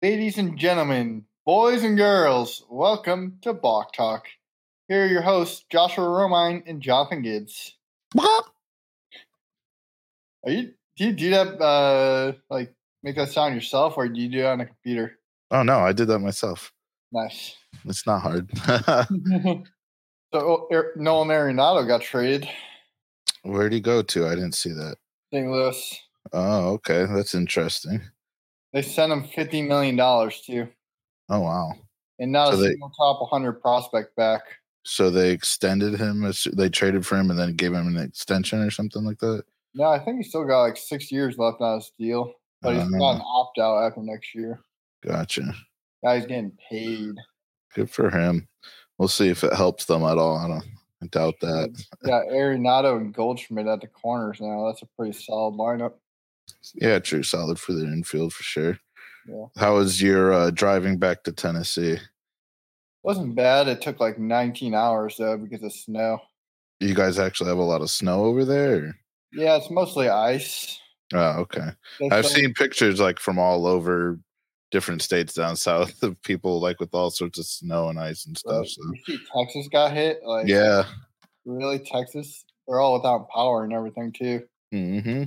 Ladies and gentlemen, boys and girls, welcome to Balk Talk. Here are your hosts, Joshua Romine and Jonathan Gibbs. Are you do you do that uh like make that sound yourself or do you do it on a computer? Oh no, I did that myself. Nice. It's not hard. so er, Nolan Arenado got traded. Where'd he go to? I didn't see that. St. Louis. Oh, okay. That's interesting. They sent him fifty million dollars too. Oh wow. And not So a they- single top 100 prospect back. So they extended him as they traded for him and then gave him an extension or something like that. No, I think he still got like six years left on his deal, but he's got an Ah. opt out after next year. Gotcha. Guy's getting paid. Good for him. We'll see if it helps them at all. I don't I doubt that. Got Arenado and Goldschmidt at the corners now. That's a pretty solid lineup. Yeah, true. Solid for the infield for sure. Yeah. How was your uh, driving back to Tennessee? Wasn't bad. It took like 19 hours though because of snow. You guys actually have a lot of snow over there? Yeah, it's mostly ice. Oh, okay. I've seen pictures like from all over different states down south of people like with all sorts of snow and ice and stuff. So you see Texas got hit. Like, yeah. really, Texas? They're all without power and everything too. hmm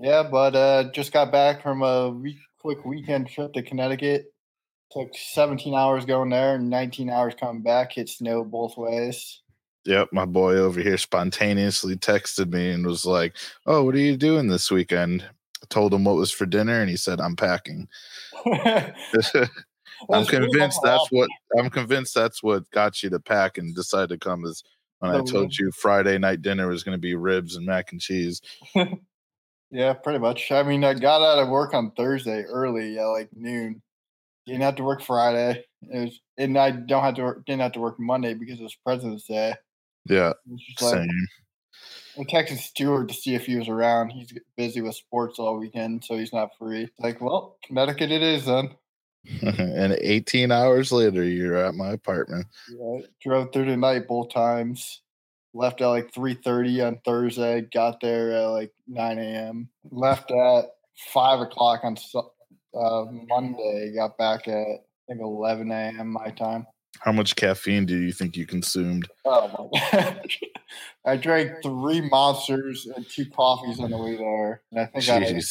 Yeah, but uh, just got back from a week, quick weekend trip to Connecticut. Took 17 hours going there and 19 hours coming back. It snowed both ways. Yep. My boy over here spontaneously texted me and was like, "Oh, what are you doing this weekend?" I told him what was for dinner, and he said, "I'm packing." I'm convinced that's what I'm convinced that's what got you to pack and decide to come. Is when I told you Friday night dinner was going to be ribs and mac and cheese. Yeah, pretty much. I mean, I got out of work on Thursday early at like noon. Didn't have to work Friday. It was, and I don't have to work, didn't have to work Monday because it was President's Day. Yeah, like same. I texted Stewart to see if he was around. He's busy with sports all weekend, so he's not free. Like, well, Connecticut it is then. and 18 hours later, you're at my apartment. Right. Drove through the night both times. Left at like three thirty on Thursday. Got there at like nine a.m. Left at five o'clock on uh, Monday. Got back at I think eleven a.m. my time. How much caffeine do you think you consumed? Oh my gosh! I drank three monsters and two coffees on the way there, and I think I had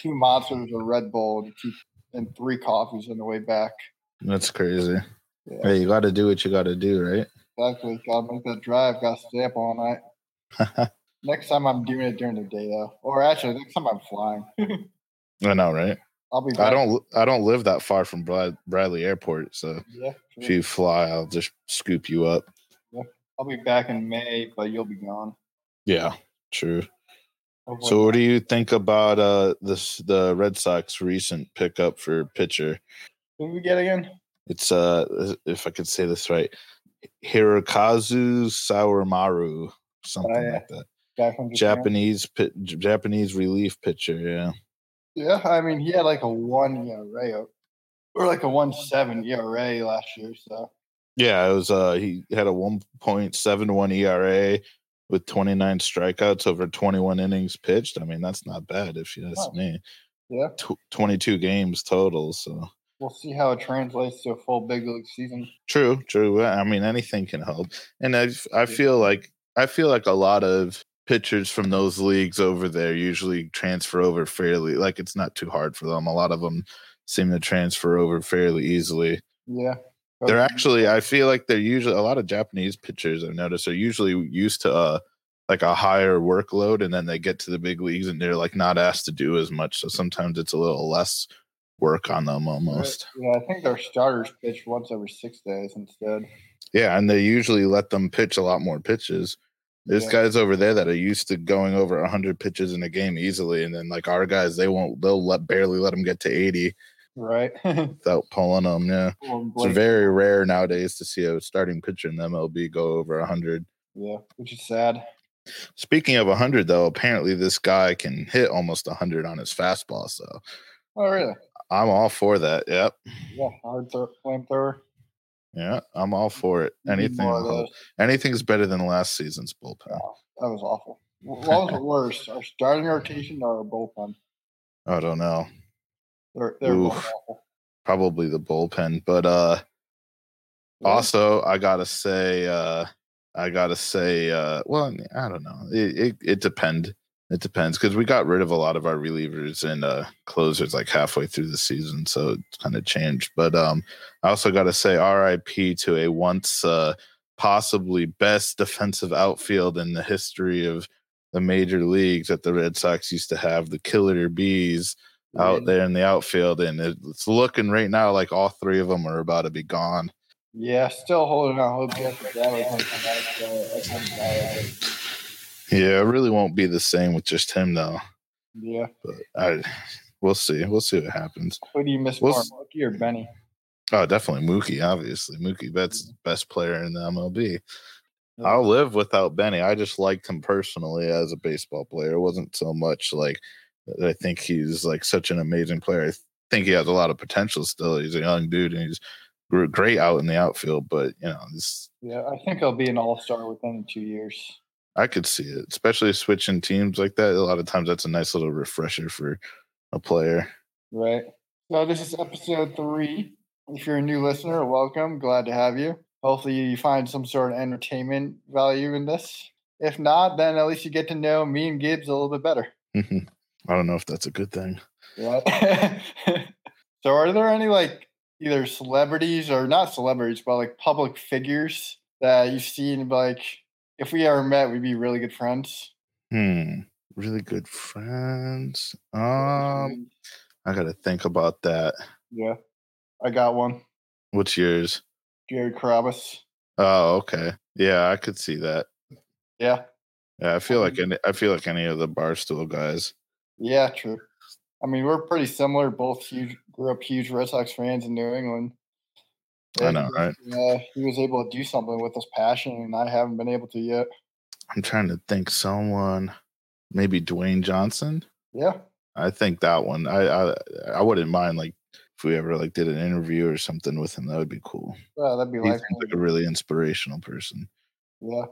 two monsters, a Red Bull, and two and three coffees on the way back. that's crazy. Yeah. Hey, you got to do what you got to do, right? Exactly. Gotta make that drive. Gotta stay up all night. Next time I'm doing it during the day though, or actually next time I'm flying, I know, right? I'll be. I don't. I don't live that far from Brad, Bradley Airport, so Yeah, if you fly, I'll just scoop you up. I'll be back in May, but you'll be gone. Yeah, true. Hopefully So, what do you think about uh this the Red Sox recent pickup for pitcher? Who we get again? It's uh, if I could say this right, Hirokazu Sawamura, something Oh, yeah. like that. Guy from Japan? Japanese pit, Japanese relief pitcher. Yeah, Yeah, I mean he had like a one ERA or- like a one seven ERA last year. So yeah. It was uh, he had a one point seven one ERA with twenty nine strikeouts over twenty one innings pitched. I mean, that's not bad if you ask No. me. yeah, Tw- twenty two games total. So we'll see how it translates to a full big league season. True, true. I mean, anything can help, and I I feel like I feel like a lot of pitchers from those leagues over there usually transfer over fairly. Like it's not too hard for them. A lot of them seem to transfer over fairly easily. Yeah, They're actually, I feel like they're usually a lot of Japanese pitchers. I've noticed are usually used to uh like a higher workload, and then they get to the big leagues and they're like not asked to do as much. So sometimes it's a little less work on them almost. Yeah, I think their starters pitch once every six days instead. Yeah, and they usually let them pitch a lot more pitches. There's Yeah. guys over there that are used to going over 100 pitches in a game easily, and then like our guys, they won't. They'll let barely let them get to 80 Right. without pulling them. Yeah, it's very rare nowadays to see a starting pitcher in the MLB go over 100. yeah, which is sad. Speaking of 100, though, apparently this guy can hit almost 100 on his fastball. So Oh, really? I'm all for that. Yep. Yeah, hard throw, flamethrower. Yeah, I'm all for it. Anything, more of will help. those. anything's better than last season's bullpen. Oh, that was awful. What was worse, our starting rotation or our bullpen? I don't know. They're, they're both Oof. awful. probably the bullpen. But uh Yeah. also I gotta say, uh I gotta say, uh well, I don't know. It it, it depend. It depends because we got rid of a lot of our relievers and uh closers like halfway through the season, so it's kind of changed. But um I also gotta say RIP to a once uh possibly best defensive outfield in the history of the major leagues that the Red Sox used to have, the Killer Bees out there in the outfield, and it's looking right now like all three of them are about to be gone. Yeah, still holding on hope Yeah, it really won't be the same with just him though. Yeah. But I, we'll see. We'll see what happens. Who do you miss We'll more, s- Mookie or Benny? Oh, definitely Mookie. Obviously, Mookie Betts best player in the MLB. I'll live without Benny. I just liked him personally as a baseball player. It wasn't so much like I think he's like such an amazing player. I think he has a lot of potential still. He's a young dude and he's gr- great out in the outfield. But you know, this Yeah, I think he'll be an all star within two years. I could see it, especially switching teams like that. A lot of times, that's a nice little refresher for a player. Right. So this is episode three. If you're a new listener, welcome. Glad to have you. Hopefully you find some sort of entertainment value in this. If not, then at least you get to know me and Gibbs a little bit better. Mm-hmm. I don't know if that's a good thing. Right. so are there any like either celebrities or not celebrities, but like public figures that you've seen like if we ever met, we'd be really good friends? Hmm. Really good friends. Um, I gotta think about that. yeah. I got one. What's yours? Jared Carrabis. Oh, okay. Yeah, I could see that. Yeah. Yeah, I feel like Um, any, I feel like any of the Barstool guys. Yeah, true. I mean, we're pretty similar. Both huge, grew up huge Red Sox fans in New England. I know, right? Yeah, he was able to do something with his passion, and I haven't been able to yet. I'm trying to think someone, maybe Dwayne Johnson. Yeah, I think that one. I I I wouldn't mind like if we ever like did an interview or something with him. That would be cool. yeah that'd be like, a really inspirational person. yeah.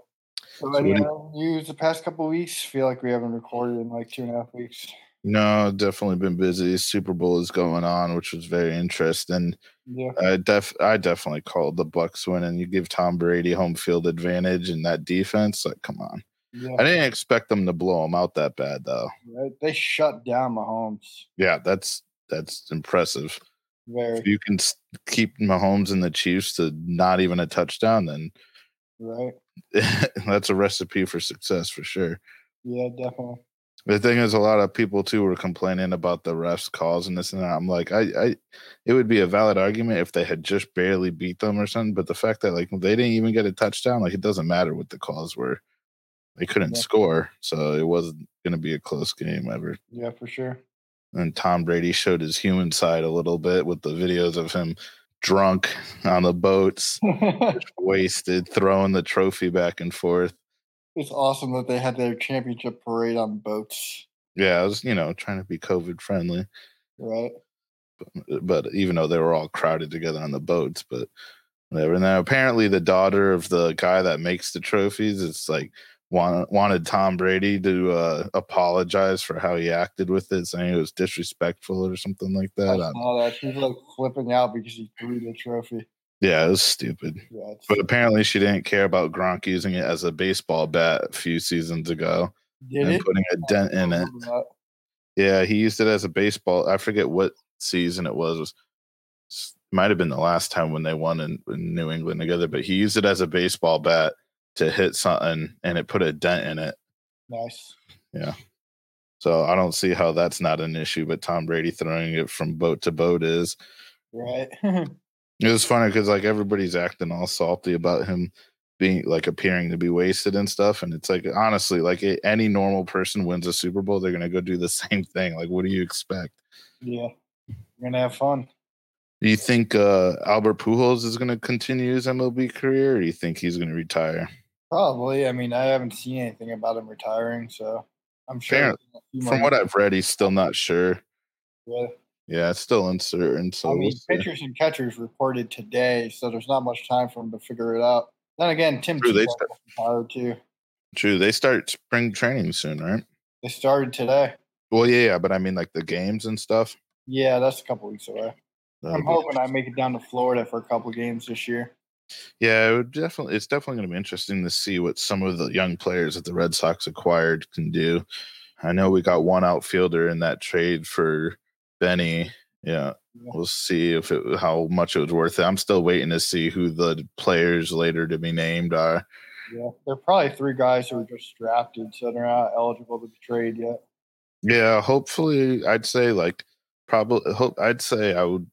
So, So any what do uh, news the past couple weeks? Feel like we haven't recorded in like two and a half weeks. No, definitely been busy. Super Bowl is going on, which was very interesting. Yeah, I def I definitely called the Bucs win, and you give Tom Brady home field advantage in that defense. Like, come on. yeah. I didn't expect them to blow him out that bad, though. Right? They shut down Mahomes. Yeah, that's that's impressive. Very If you can keep Mahomes and the Chiefs to not even a touchdown, then right. that's a recipe for success for sure. Yeah, definitely. The thing is, a lot of people too were complaining about the refs calls and this and that. I'm like, I, I, it would be a valid argument if they had just barely beat them or something. But the fact that like they didn't even get a touchdown, like it doesn't matter what the calls were. They couldn't Yeah. score, so it wasn't going to be a close game ever. Yeah, for sure. And Tom Brady showed his human side a little bit with the videos of him drunk on the boats, wasted, throwing the trophy back and forth. It's awesome that they had their championship parade on boats. Yeah, I was, you know, trying to be COVID friendly. Right. but even though they were all crowded together on the boats, but whatever. And then apparently the daughter of the guy that makes the trophies, is like want, wanted Tom Brady to uh, apologize for how he acted with it, saying it was disrespectful or something like that. Um, saw that. She was like flipping out because he threw the trophy. Yeah, it was stupid. Yeah, But apparently she didn't care about Gronk using it as a baseball bat a few seasons ago did and it? putting a dent in it. Yeah, he used it as a baseball. I forget what season it was. It was might have been the last time when they won in, in New England together, but he used it as a baseball bat to hit something and it put a dent in it. Nice. Yeah. So I don't see how that's not an issue, but Tom Brady throwing it from boat to boat is. Right. It was funny because like everybody's acting all salty about him being like appearing to be wasted and stuff, and it's like honestly, like any normal person wins a Super Bowl, they're gonna go do the same thing. Like, what do you expect? yeah. We're gonna have fun. Do you think uh, Albert Pujols is going to continue his MLB career, or do you think he's going to retire? Probably. I mean, I haven't seen anything about him retiring, so I'm sure. Fair. there's a few From what I've read, he's still not sure. years. Yeah, it's still uncertain. So I mean, pitchers and catchers reported today, so there's not much time for them to figure it out. Then again, Tim True, they Tebow retired too. True, they start spring training soon, right? They started today. Well, yeah, yeah, but I mean like the games and stuff. Yeah, that's a couple weeks away. That'll I'm hoping I make it down to Florida for a couple games this year. Yeah, it would definitely. It's definitely going to be interesting to see what some of the young players that the Red Sox acquired can do. I know we got one outfielder in that trade for Benny. Yeah, we'll see if it how much it was worth it. I'm still waiting to see who the players later to be named are. Yeah, they're probably three guys who were just drafted, so they're not eligible to be traded yet. Yeah, hopefully, I'd say like probably. Hope I'd say I would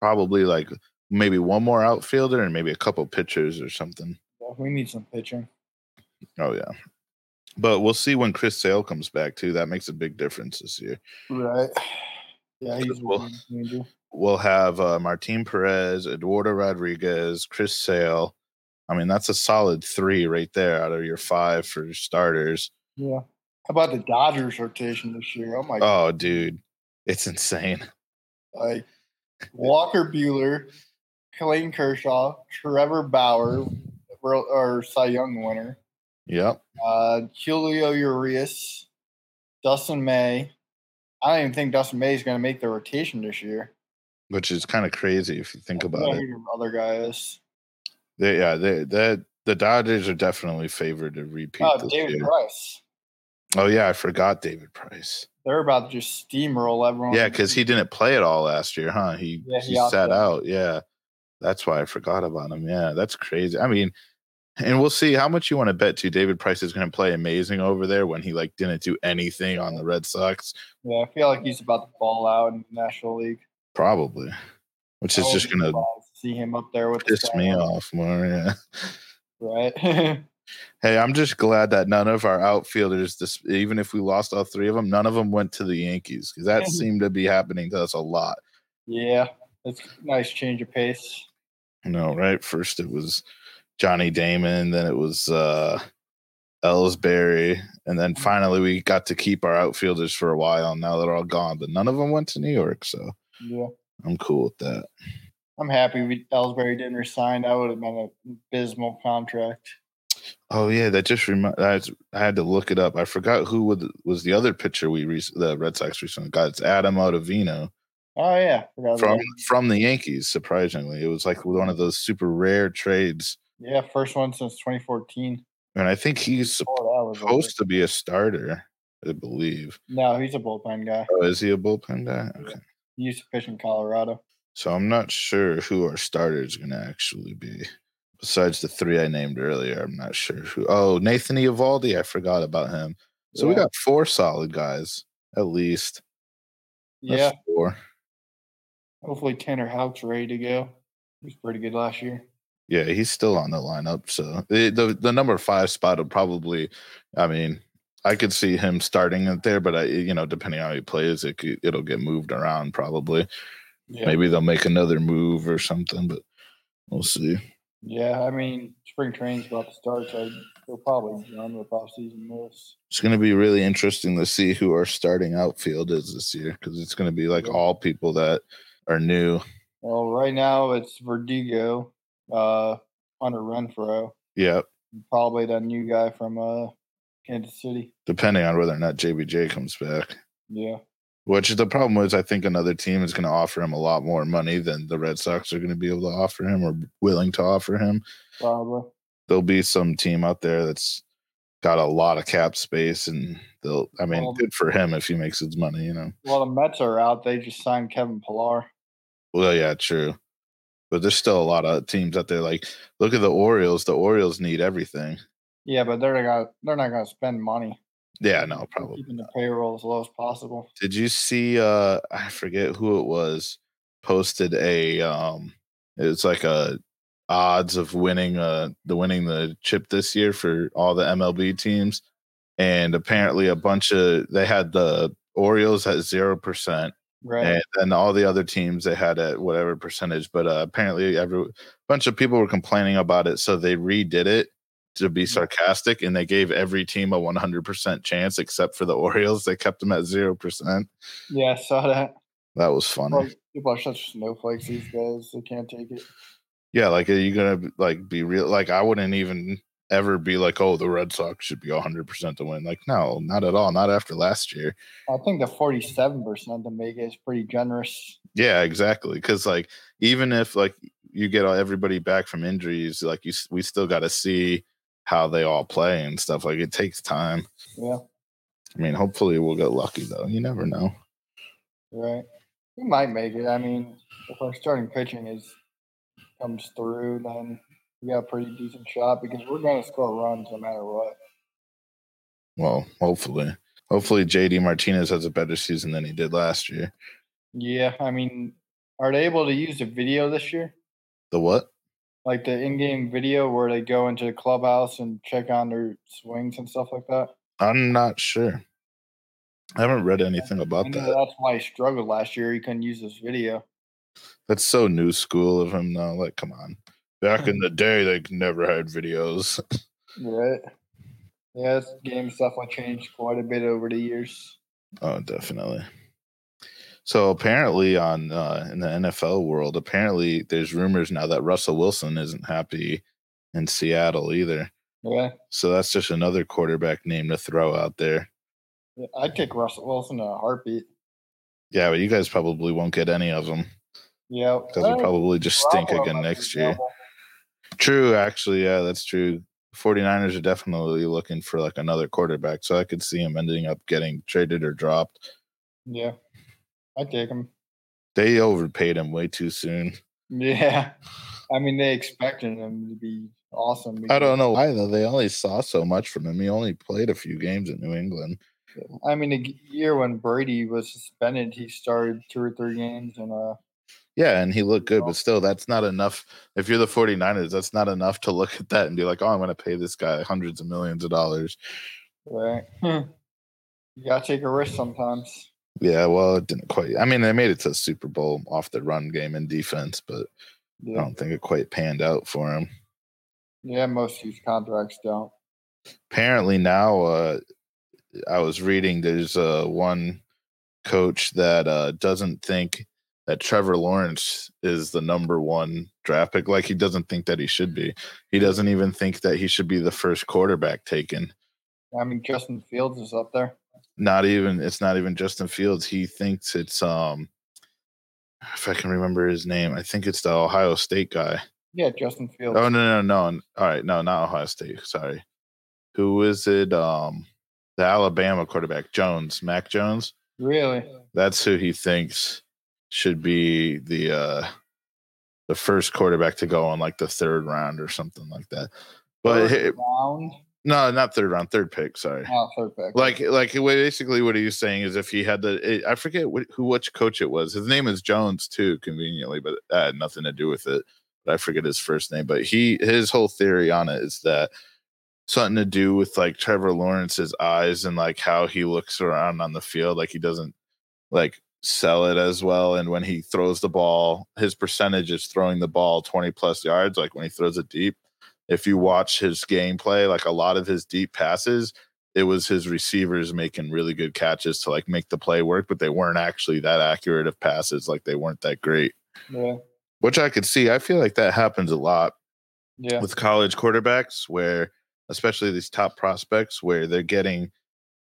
probably like maybe one more outfielder and maybe a couple pitchers or something. Yeah, we need some pitching. Oh yeah. But we'll see when Chris Sale comes back too. That makes a big difference this year. Right. Yeah, Well- We'll have uh, Martin Perez, Eduardo Rodriguez, Chris Sale. I mean, that's a solid three right there out of your five for starters. Yeah. How about the Dodgers rotation this year? Oh my god. Oh, dude, it's insane. Like Walker Buehler, Clayton Kershaw, Trevor Bauer, or Cy Young winner, Yep. uh, Julio Urias, Dustin May. I don't even think Dustin May is going to make the rotation this year. Which is kind of crazy if you think about it. other guy is. They, yeah, they, that the Dodgers are definitely favored to repeat Oh, David year. Price. Oh yeah, I forgot David Price. They're about to just steamroll everyone. Yeah, because he didn't play at all last year, huh? He, Yeah, he he sat out. Yeah, that's why I forgot about him. Yeah, that's crazy. I mean, and we'll see how much you want to bet to David Price is going to play amazing over there when he like didn't do anything on the Red Sox. Yeah, I feel like he's about to fall out in the National League. Probably, which is just going to see him up there with piss me off more. Yeah. Right. Hey, I'm just glad that none of our outfielders, this, even if we lost all three of them, none of them went to the Yankees because that seemed to be happening to us a lot. yeah, it's a nice change of pace. No, right? First it was Johnny Damon, then it was uh Ellsbury, and then finally we got to keep our outfielders for a while. Now they're all gone, but none of them went to New York, so Yeah. I'm cool with that. I'm happy we, Ellsbury didn't resign. That would have been an abysmal contract. Oh yeah, that just remind. I, had to look it up. I forgot who was, was the other pitcher we rec- the Red Sox recently got. It's Adam Ottavino Oh yeah, forgot from from the Yankees. Surprisingly, it was like one of those super rare trades. Yeah, first one since 2014. and I think he's Oh, that was a- supposed to be a starter. I believe. No, he's a bullpen guy. Oh, is he a bullpen guy? Yeah. Okay. He used to pitch in Colorado. So I'm not sure who our starter is going to actually be. Besides the three I named earlier, I'm not sure who. Oh, Nathan Eovaldi. I forgot about him. So we got four solid guys at least. That's Yeah, four. hopefully Tanner Houck's ready to go. He was pretty good last year. Yeah, he's still on the lineup. So the the, the number five spot will probably. I mean, I could see him starting it there, but I, eh, you know, depending on how he plays, it could, it'll get moved around probably. Yeah, Maybe they'll make another move or something, but we'll see. yeah. I mean, spring training's about to start, so they'll probably run with off-season moves. It's going to be really interesting to see who our starting outfield is this year because it's going to be like Yeah. all people that are new. Well, right now it's Verdugo, uh, Hunter Renfroe, Yeah, probably that new guy from uh, Kansas City. depending on whether or not JBJ comes back. Yeah, Which the problem is, I think another team is going to offer him a lot more money than the Red Sox are going to be able to offer him or willing to offer him. probably. There'll be some team out there that's got a lot of cap space, and they'll. I mean, Well- good for him if he makes his money, you know. Well, the Mets are out. They just signed Kevin Pillar. Well, yeah, true. But there's still a lot of teams out there. Like, look at the Orioles. The Orioles need everything. Yeah, but they're not. They're not going to spend money. Yeah, no, probably. keeping the payroll as low as possible. Did you see? Uh, I forget who it was. Posted a um, it's like a odds of winning uh the winning the chip this year for all the MLB teams, and apparently a bunch of they had the Orioles at zero percent, Right. and then all the other teams they had at whatever percentage. But uh, apparently, every bunch of people were complaining about it, so they redid it to be sarcastic, and they gave every team a 100% chance except for the Orioles. They kept them at zero percent. yeah, I saw that. That was funny. People are such snowflakes these days. They can't take it. yeah, like are you gonna like be real? Like I wouldn't even ever be like, oh, the Red Sox should be 100% to win. Like, no, not at all. Not after last year. I think the forty-seven percent to make it is pretty generous. Yeah, exactly. Because like even if like you get everybody back from injuries, like you we still got to see how they all play and stuff. Like it takes time. Yeah. I mean, hopefully we'll get lucky though. You never know. Right. We might make it. I mean, if our starting pitching is comes through, then we got a pretty decent shot because we're going to score runs no matter what. Well, hopefully, hopefully JD Martinez has a better season than he did last year. Yeah, I mean, are they able to use the video this year? The what? Like the in-game video where they go into the clubhouse and check on their swings and stuff like that. I'm not sure. I haven't read anything about that. That's why he struggled last year. He couldn't use this video. That's so new school of him now. Like, come on. Back in the day, they never had videos. right. Yeah, this stuff. definitely changed quite a bit over the years. Oh, definitely. So apparently, on uh, in the NFL world, apparently there's rumors now that Russell Wilson isn't happy in Seattle either. Yeah. So that's just another quarterback name to throw out there. Yeah, I'd take Russell Wilson in a heartbeat. Yeah, but you guys probably won't get any of them. Yeah, because he'll probably just stink again next year. True, actually, yeah, that's true. 49ers are definitely looking for like another quarterback, so I could see him ending up getting traded or dropped. Yeah, I take him. They overpaid him way too soon. Yeah, I mean they expected him to be awesome. I don't know why though. They only saw so much from him. He only played a few games in New England. I mean, the year when Brady was suspended, he started two or three games, and uh, yeah, and he looked good, but still, that's not enough. If you're the 49ers, that's not enough to look at that and be like, oh, I'm going to pay this guy hundreds of millions of dollars. Right. you got to take a risk sometimes. Yeah, well, it didn't quite. I mean, they made it to Super Bowl off the run game and defense, but yeah. I don't think it quite panned out for him. Yeah, most of these contracts don't. Apparently now, uh, I was reading there's uh, one coach that uh, doesn't think that Trevor Lawrence is the number one draft pick. Like he doesn't think that he should be. He doesn't even think that he should be the first quarterback taken. I mean, Justin Fields is up there. Not even. It's not even Justin Fields. He thinks it's um. If I can remember his name, I think it's the Ohio State guy. Yeah, Justin Fields. Oh no no no! All right, no, not Ohio State. Sorry. Who is it? Um, the Alabama quarterback Jones, Mac Jones. Really? That's who he thinks should be the uh the first quarterback to go on like the third round or something like that. But round? No, not third round, third pick. Sorry. Oh, third pick. Like, like basically what he was saying is if he had the, I forget who which coach it was. His name is Jones too, conveniently, but that had nothing to do with it. But I forget his first name. But he, his whole theory on it is that something to do with like Trevor Lawrence's eyes and like how he looks around on the field. Like he doesn't like sell it as well. And when he throws the ball, his percentage is throwing the ball 20 plus yards, like when he throws it deep. If you watch his gameplay, like a lot of his deep passes, it was his receivers making really good catches to like make the play work, but they weren't actually that accurate of passes. Like they weren't that great. Yeah. Which I could see. I feel like that happens a lot yeah. with college quarterbacks where especially these top prospects where they're getting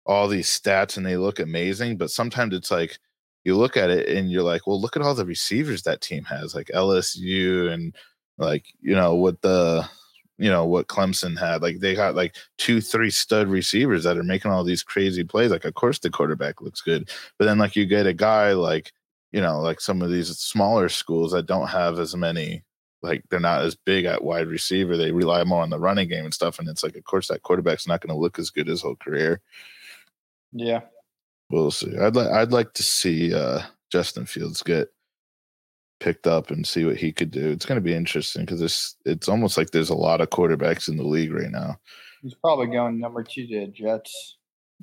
all these stats and they look amazing, but sometimes it's like you look at it and you're like, well, look at all the receivers that team has, like LSU and like, you know, what the, you know, what Clemson had. Like they got like two, three stud receivers that are making all these crazy plays. Like, of course, the quarterback looks good. But then, like, you get a guy like, you know, like some of these smaller schools that don't have as many, like, they're not as big at wide receiver. They rely more on the running game and stuff. And it's like, of course, that quarterback's not going to look as good his whole career. Yeah we'll see. I'd like I'd like to see uh, Justin Fields get picked up and see what he could do. It's going to be interesting because it's it's almost like there's a lot of quarterbacks in the league right now. He's probably going number two to Jets.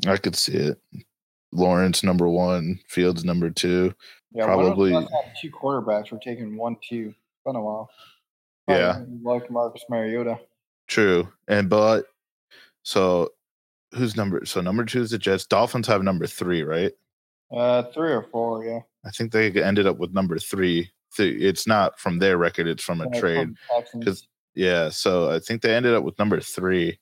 I could see it. Lawrence number one, Fields number two. Yeah, probably two quarterbacks. We're taking one, two. It's been a while. Probably yeah, like Marcus Mariota. True, and but so who's number? So number two is the Jets. Dolphins have number three, right? Uh, three or four, yeah. I think they ended up with number three. It's not from their record; it's from a yeah, trade. Because yeah, so I think they ended up with number three,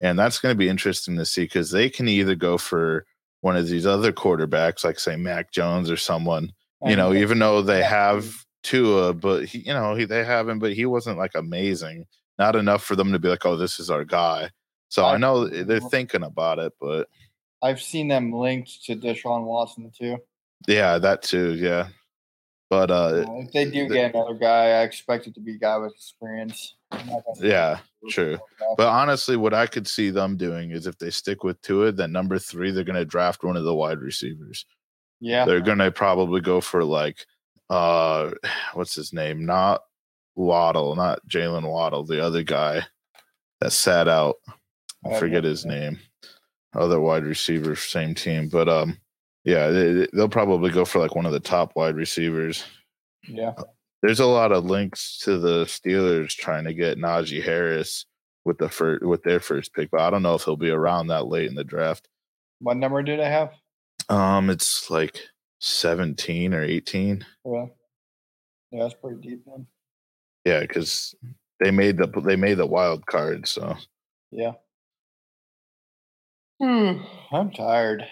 and that's going to be interesting to see because they can either go for one of these other quarterbacks, like say Mac Jones or someone, You know, even though they have Tua, but he, you know, he, they have him, but he wasn't like amazing. Not enough for them to be like, oh, this is our guy. So I I- know they're thinking about it, but I've seen them linked to Deshaun Watson too. yeah, that too. Yeah. But uh, if they do the- get another guy, I expect it to be a guy with experience. I'm not gonna- yeah, true. But honestly, what I could see them doing is if they stick with Tua, then number three, they're going to draft one of the wide receivers. yeah, They're going to probably go for like, uh, what's his name? Not Waddle, not Jaylen Waddle, the other guy that sat out. I forget his name. Other wide receiver, same team, but um, yeah, they, they'll probably go for like one of the top wide receivers. yeah. There's a lot of links to the Steelers trying to get Najee Harris with the first with their first pick, but I don't know if he'll be around that late in the draft. What number did I have? Um, it's like 17 or 18. Yeah, yeah, that's pretty deep then. Yeah, because they made the they made the wild card. So Yeah. Hmm, I'm tired.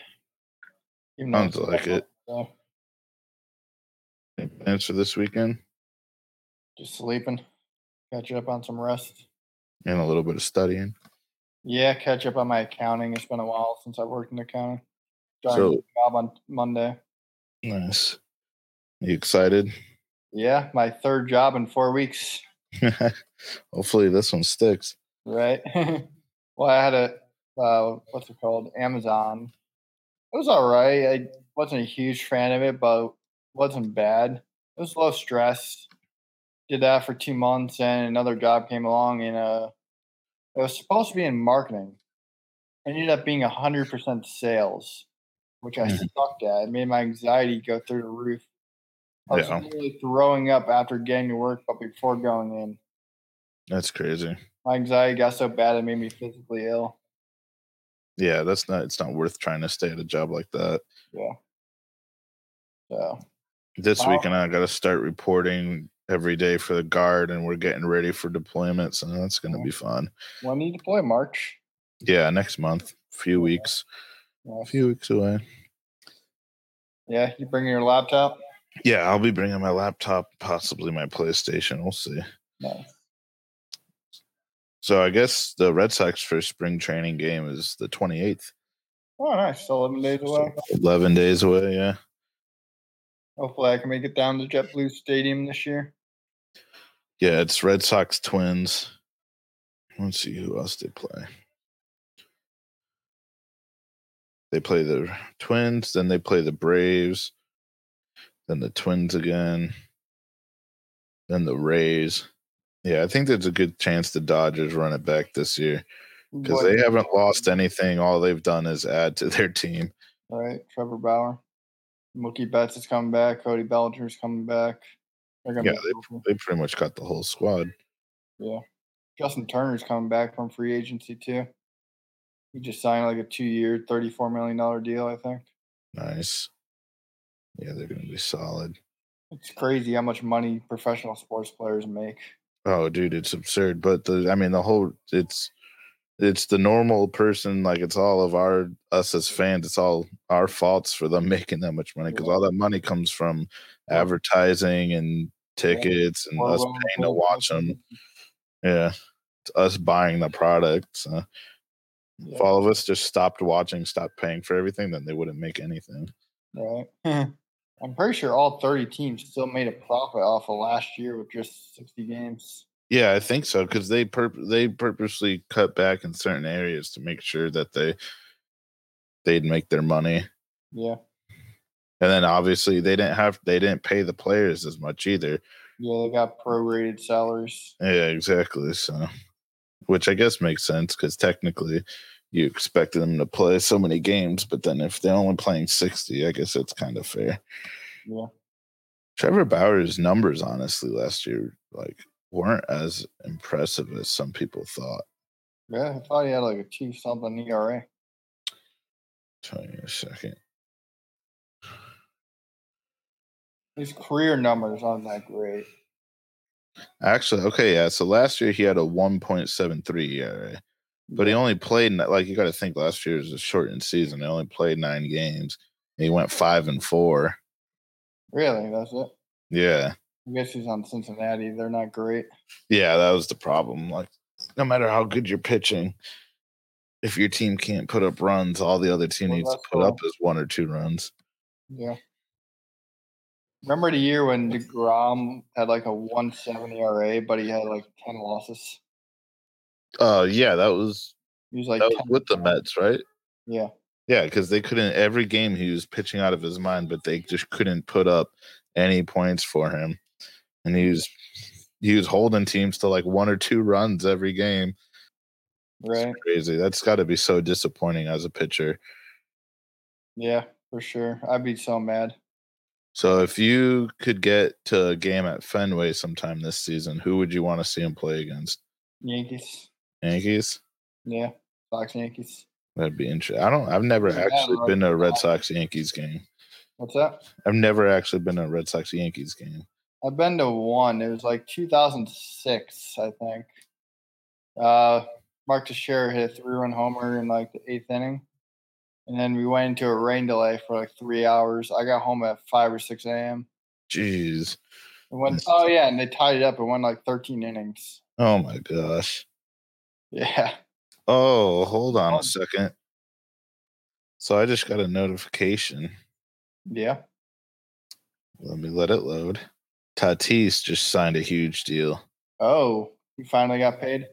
Even though Sounds like it. so, any plans for this weekend just sleeping. Catch up on some rest. and a little bit of studying. Yeah, catch up on my accounting. It's been a while since I worked in accounting. Starting So- a job on Monday. Nice. You excited? Yeah, my third job in four weeks. Hopefully this one sticks. Right. well, I had a uh, what's it called? Amazon. It was all right. I wasn't a huge fan of it, but wasn't bad. It was low stress. Did that for two months, and another job came along, and uh, it was supposed to be in marketing. It ended up being hundred percent sales, which I Mhm. sucked at. It made my anxiety go through the roof. I was Yeah. literally throwing up after getting to work, but before going in, That's crazy. my anxiety got so bad it made me physically ill. Yeah, that's not it's not worth trying to stay at a job like that. Yeah. So This Wow. weekend I gotta start reporting every day for the guard and we're getting ready for deployments and that's gonna be fun. when do you deploy? March. Yeah, next month. Few weeks. A few weeks away. Yeah, you bring your laptop. Yeah, I'll be bringing my laptop, possibly my PlayStation. We'll see. Nice. So I guess the Red Sox first spring training game is the 28th. Oh, nice. So eleven days So away. 11 days away, yeah. Hopefully, I can make it down to JetBlue Stadium this year. Yeah, it's Red Sox Twins. Let's see who else they play. They play the Twins, then they play the Braves, then the Twins again, then the Rays. Yeah, I think there's a good chance the Dodgers run it back this year because they haven't lost anything. All they've done is add to their team. Right, Trevor Bauer, Mookie Betts is coming back. Cody Bellinger's coming back. Yeah, goofy. They pretty much got the whole squad. yeah. Justin Turner's coming back from free agency too. He just signed like a two-year, thirty-four million dollar deal. I think Nice. Yeah, they're going to be solid. it's crazy how much money professional sports players make. Oh, dude, it's absurd. But the, I mean, the whole, it's, it's the normal person. Like it's all of our us as fans. It's all our faults for them making that much money because all that money comes from advertising and tickets and us paying to watch them. Yeah, it's us buying the product. So if all of us just stopped watching, stopped paying for everything, then they wouldn't make anything. right. I'm pretty sure all 30 teams still made a profit off of last year with just 60 games. Yeah, I think so because they purp- they purposely cut back in certain areas to make sure that they they'd make their money. Yeah. And then obviously they didn't have they didn't pay the players as much either. Yeah, they got prorated salaries. Yeah, exactly. So, which I guess makes sense because technically you expected them to play so many games, but then if they're only playing sixty, I guess it's kind of fair. Yeah. Trevor Bauer's numbers, honestly, last year like weren't as impressive as some people thought. Yeah, I thought he had like a two something ERA. Tell you a second. His career numbers aren't that great. Actually, okay, yeah. So last year he had a 1.73 ERA, but he only played like you got to think last year was a shortened season. He only played nine games. And he went five and four. Really? That's it. Yeah. I guess he's on Cincinnati. They're not great. Yeah, that was the problem. Like, no matter how good you're pitching, if your team can't put up runs, all the other team Well, needs to put up is one or two runs. Yeah. Remember the year when DeGrom had like a 170 ERA, but he had like 10 losses? Uh, yeah, that was He was like that was with the Mets, right? Yeah. Yeah, because they couldn't every game he was pitching out of his mind, but they just couldn't put up any points for him, and he was he was holding teams to like one or two runs every game. It's Right. crazy. That's got to be so disappointing as a pitcher. Yeah, for sure. I'd be so mad. So if you could get to a game at Fenway sometime this season, who would you want to see him play against? Yankees. Yankees? Yeah. Sox Yankees. That'd be interesting. I don't. I've never Yeah, actually been to a Red Sox Yankees game. What's that? I've never actually been to a Red Sox Yankees game. I've been to one. It was like 2006, I think. Uh, Mark Teixeira hit a three-run homer in like the eighth inning, and then we went into a rain delay for like three hours. I got home at five or six a.m. Jeez. It went. Oh yeah, and they tied it up. It went like 13 innings. Oh my gosh. Yeah. Oh, hold on a um second. So I just got a notification. Yeah. Let me let it load. Tatis just signed a huge deal. Oh, he finally got paid.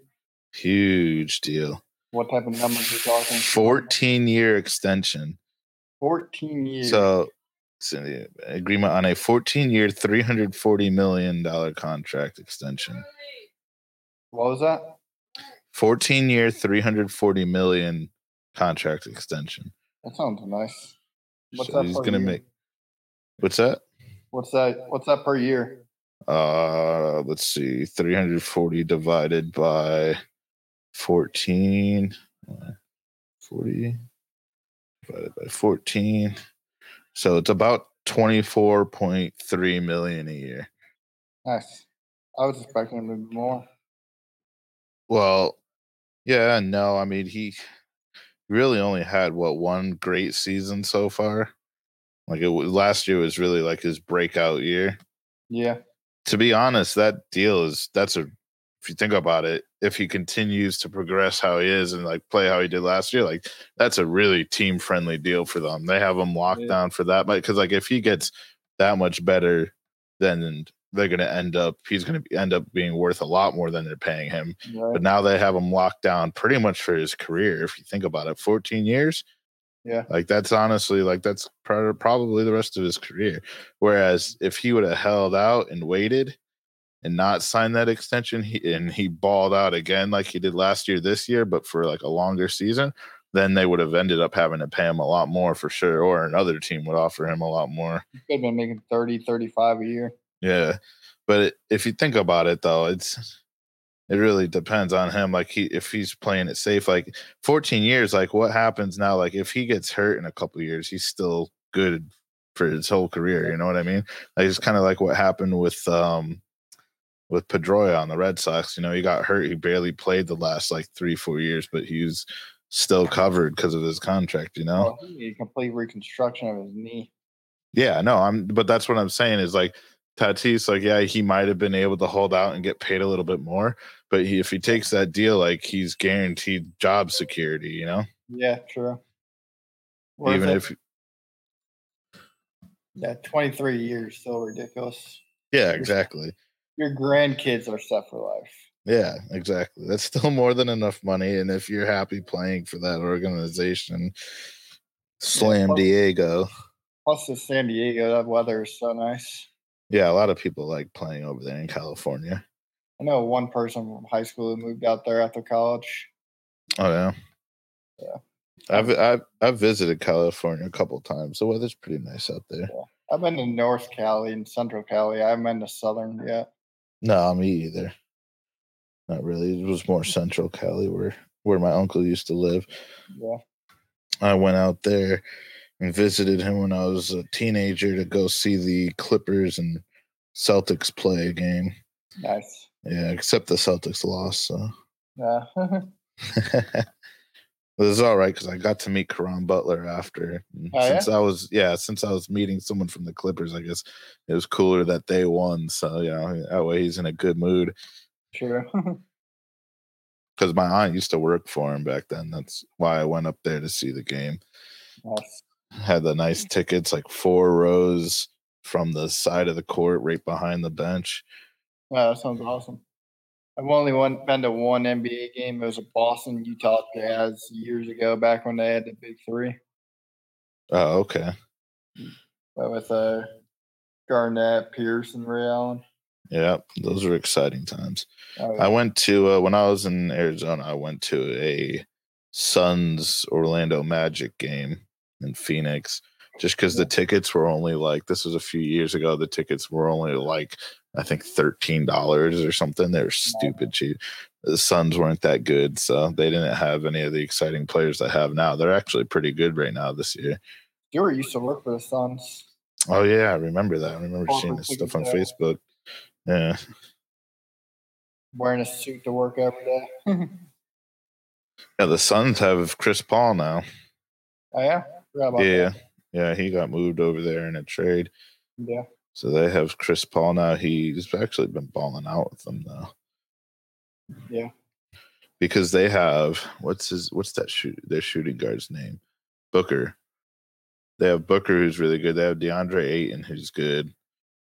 Huge deal. What type of numbers we talking? 14 year extension. 14 years. So, so agreement on a 14 year, $340 million contract extension. what was that? 14 year, 340 million contract extension. That sounds nice. What's So that he's gonna year? make what's that? What's that? What's that per year? Uh let's see, 340 divided by 14. uh, 40 divided by 14. So it's about 24.3 million a year. Nice. I was expecting a little be more. Well, yeah, no, I mean he really only had what one great season so far. Like it last year was really like his breakout year. Yeah. To be honest, that deal is that's a if you think about it, if he continues to progress how he is and like play how he did last year, like that's a really team friendly deal for them. They have him locked Yeah. down for that, because like if he gets that much better, then they're gonna end up he's gonna end up being worth a lot more than they're paying him. Right. But now they have him locked down pretty much for his career. If you think about it, 14 years. Yeah. Like that's honestly like that's pro- probably the rest of his career. Whereas if he would have held out and waited and not signed that extension, he, and he balled out again like he did last year, this year, but for like a longer season, then they would have ended up having to pay him a lot more for sure, or another team would offer him a lot more. He could have been making 30, 35 a year. Yeah, but if you think about it, though, it's it really depends on him. Like he, if he's playing it safe, like 14 years, like what happens now? Like if he gets hurt in a couple years, he's still good for his whole career. You know what I mean? Like it's kind of like what happened with um with Pedroia on the Red Sox. You know, he got hurt. He barely played the last like three, four years, but he's still covered because of his contract. You know? Well, complete reconstruction of his knee. Yeah, no, I'm but that's what I'm saying is like Tatis, like, yeah, he might have been able to hold out and get paid a little bit more, but he, if he takes that deal, like he's guaranteed job security, you know, Yeah, true. Even it? if yeah, 23 years, still ridiculous. yeah, exactly. Your grandkids are set for life. Yeah, exactly. That's still more than enough money. And if you're happy playing for that organization, slam plus- Diego. Plus, the San Diego, that weather is so nice. Yeah, a lot of people like playing over there in California. I know one person from high school who moved out there after college. Oh yeah. Yeah. I've I've I've visited California a couple times. The weather's pretty nice out there. I've been to North Cali and Central Cali. I haven't been to Southern yet. No, me either. Not really. It was more Central Cali where where my uncle used to live. Yeah. I went out there and visited him when I was a teenager to go see the Clippers and Celtics play a game. Nice. Yeah, except the Celtics lost. So Yeah. It was all right because I got to meet Caron Butler after. Oh, since I was yeah, since I was meeting someone from the Clippers, I guess it was cooler that they won. So you know, that way he's in a good mood. Sure. Because my aunt used to work for him back then. That's why I went up there to see the game. nice. Had the nice tickets, like four rows from the side of the court, right behind the bench. Yeah, that sounds awesome. I've only been to one NBA game. It was a Boston Utah Jazz years ago, back when they had the big three. Oh, okay. But with uh, Garnett, Pierce, and Ray Allen. Yeah, those were exciting times. Oh, I went to uh, when I was in Arizona. I went to a Suns Orlando Magic game in Phoenix, just because the tickets were only like this was a few years ago. The tickets were only like I think thirteen dollars or something. They're stupid cheap. The Suns weren't that good, so they didn't have any of the exciting players they have now. They're actually pretty good right now this year. You were used to work for the Suns. Oh yeah, I remember that. I remember seeing this stuff on tickets, Facebook. Yeah. wearing a suit to work every day. Yeah, the Suns have Chris Paul now. oh yeah, Yeah. that. Yeah, he got moved over there in a trade. yeah. So they have Chris Paul now. He's actually been balling out with them though. Yeah. Because they have what's his what's that shoot their shooting guard's name? Booker. They have Booker who's really good. They have DeAndre Ayton who's good.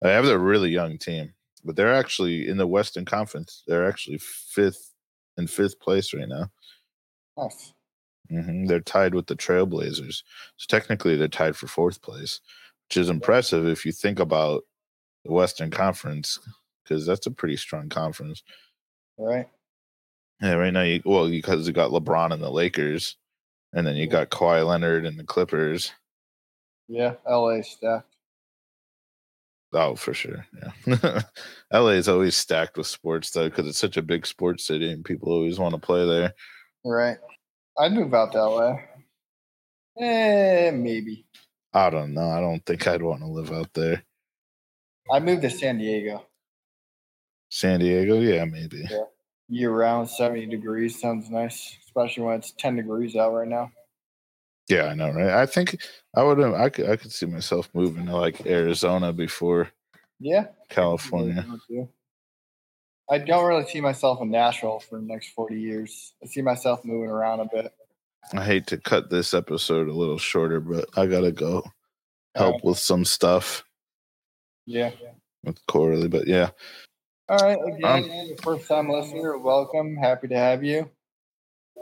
They have a really young team, but they're actually in the Western Conference. They're actually fifth in fifth place right now. Nice. Hmm They're tied with the Trailblazers. So technically, they're tied for fourth place, which is impressive if you think about the Western Conference, because that's a pretty strong conference. Right. Yeah, right now, you, well, because you got LeBron and the Lakers, and then you got Kawhi Leonard and the Clippers. Yeah. LA stacked. Oh, for sure. Yeah. LA is always stacked with sports, though, because it's such a big sports city and people always want to play there. Right. I'd move out that way. Eh, maybe. I don't know. I don't think I'd want to live out there. I moved to San Diego. San Diego, yeah, maybe. Yeah. Year round, 70 degrees. Sounds nice, especially when it's 10 degrees out right now. Yeah, I know, right? I think I would. I could. I could see myself moving to like Arizona before Yeah. California. I don't really see myself in Nashville for the next 40 years. I see myself moving around a bit. I hate to cut this episode a little shorter, but I gotta go help with some stuff Yeah. with Corley. But yeah, All right. Again, Um, first time listener, welcome. Happy to have you.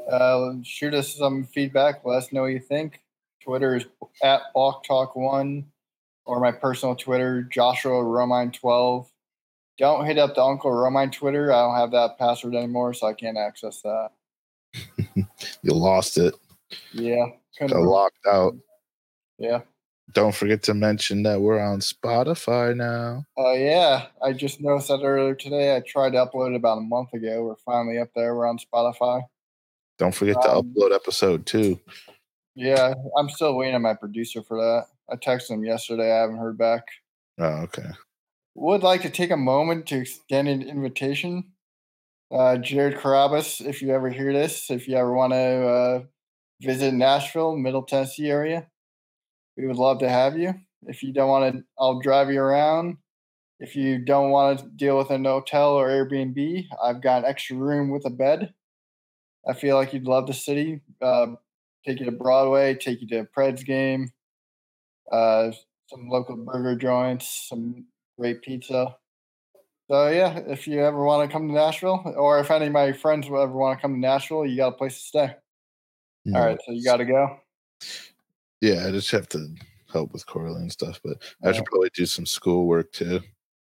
Uh, shoot us some feedback. Let us know what you think. Twitter is at Balk Talk One, or my personal Twitter, Joshua Romine twelve. Don't hit up the Uncle Romine Twitter. I don't have that password anymore, so I can't access that. you lost it. Yeah. Got couldn't- locked out. Yeah. Don't forget to mention that we're on Spotify now. Oh yeah, I just noticed that earlier today. I tried to upload it about a month ago. We're finally up there. We're on Spotify. Don't forget to Um, upload episode two. Yeah, I'm still waiting on my producer for that. I texted him yesterday. I haven't heard back. Oh, okay. Would like to take a moment to extend an invitation. Uh, Jared Carrabis, if you ever hear this, if you ever want to uh, visit Nashville, Middle Tennessee area, we would love to have you. If you don't want to, I'll drive you around. If you don't want to deal with an hotel or Airbnb, I've got an extra room with a bed. I feel like you'd love the city. Uh, take you to Broadway, take you to a Preds game, uh, some local burger joints, some great pizza. So yeah, if you ever want to come to Nashville, or if any of my friends will ever want to come to Nashville, you got a place to stay. All right, so you got to go. Yeah, I just have to help with Corley and stuff, but I Yeah. should probably do some schoolwork too.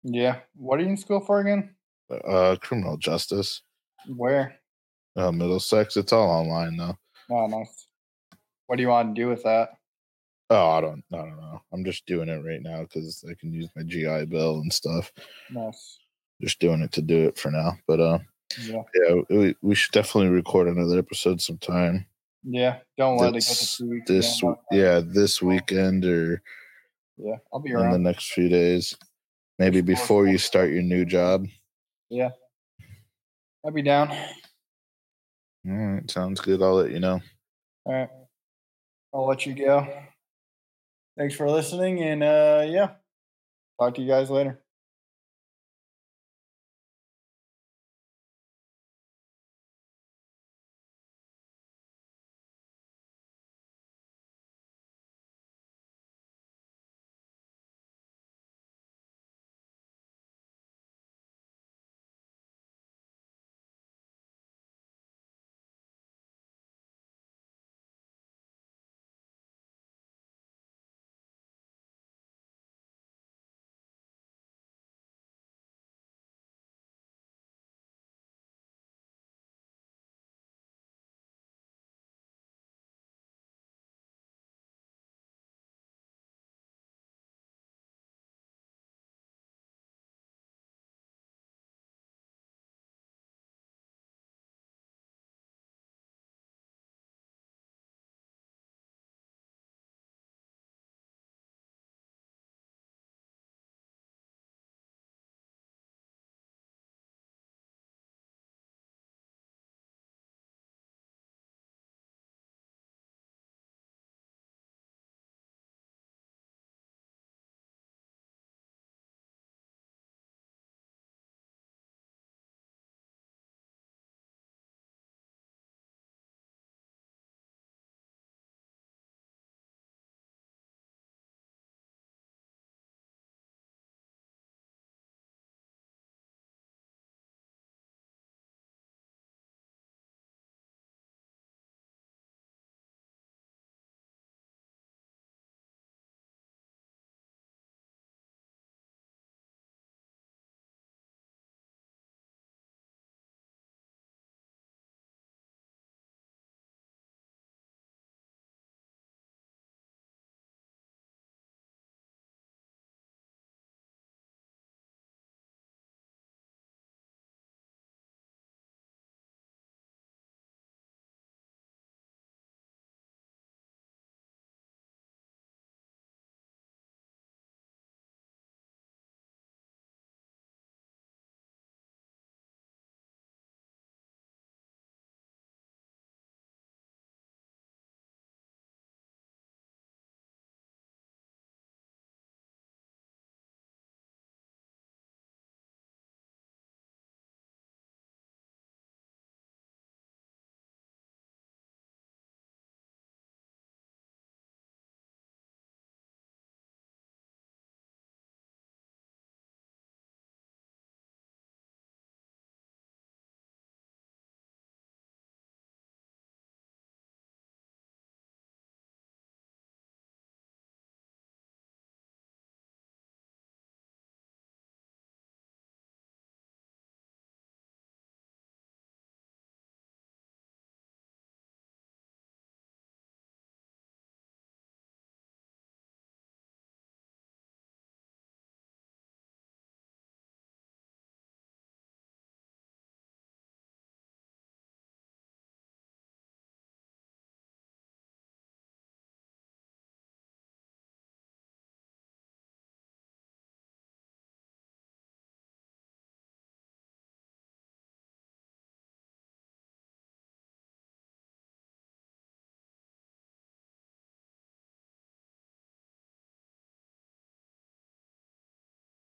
Yeah. What are you in school for again? Uh, criminal justice, Where? uh, Middlesex. It's all online though. Oh, nice. What do you want to do with that? Oh, I don't, I don't know. I'm just doing it right now because I can use my GI Bill and stuff. Nice. Just doing it to do it for now. But uh, Yeah. yeah, we, we should definitely record another episode sometime. Yeah. Don't let This- it get. This, again. yeah, this weekend or Yeah. I'll be in the next few days. Maybe before you start your new job. Yeah, I'll be down. All right, sounds good. I'll let you know. All right. I'll let you go. Thanks for listening. And uh, yeah, talk to you guys later.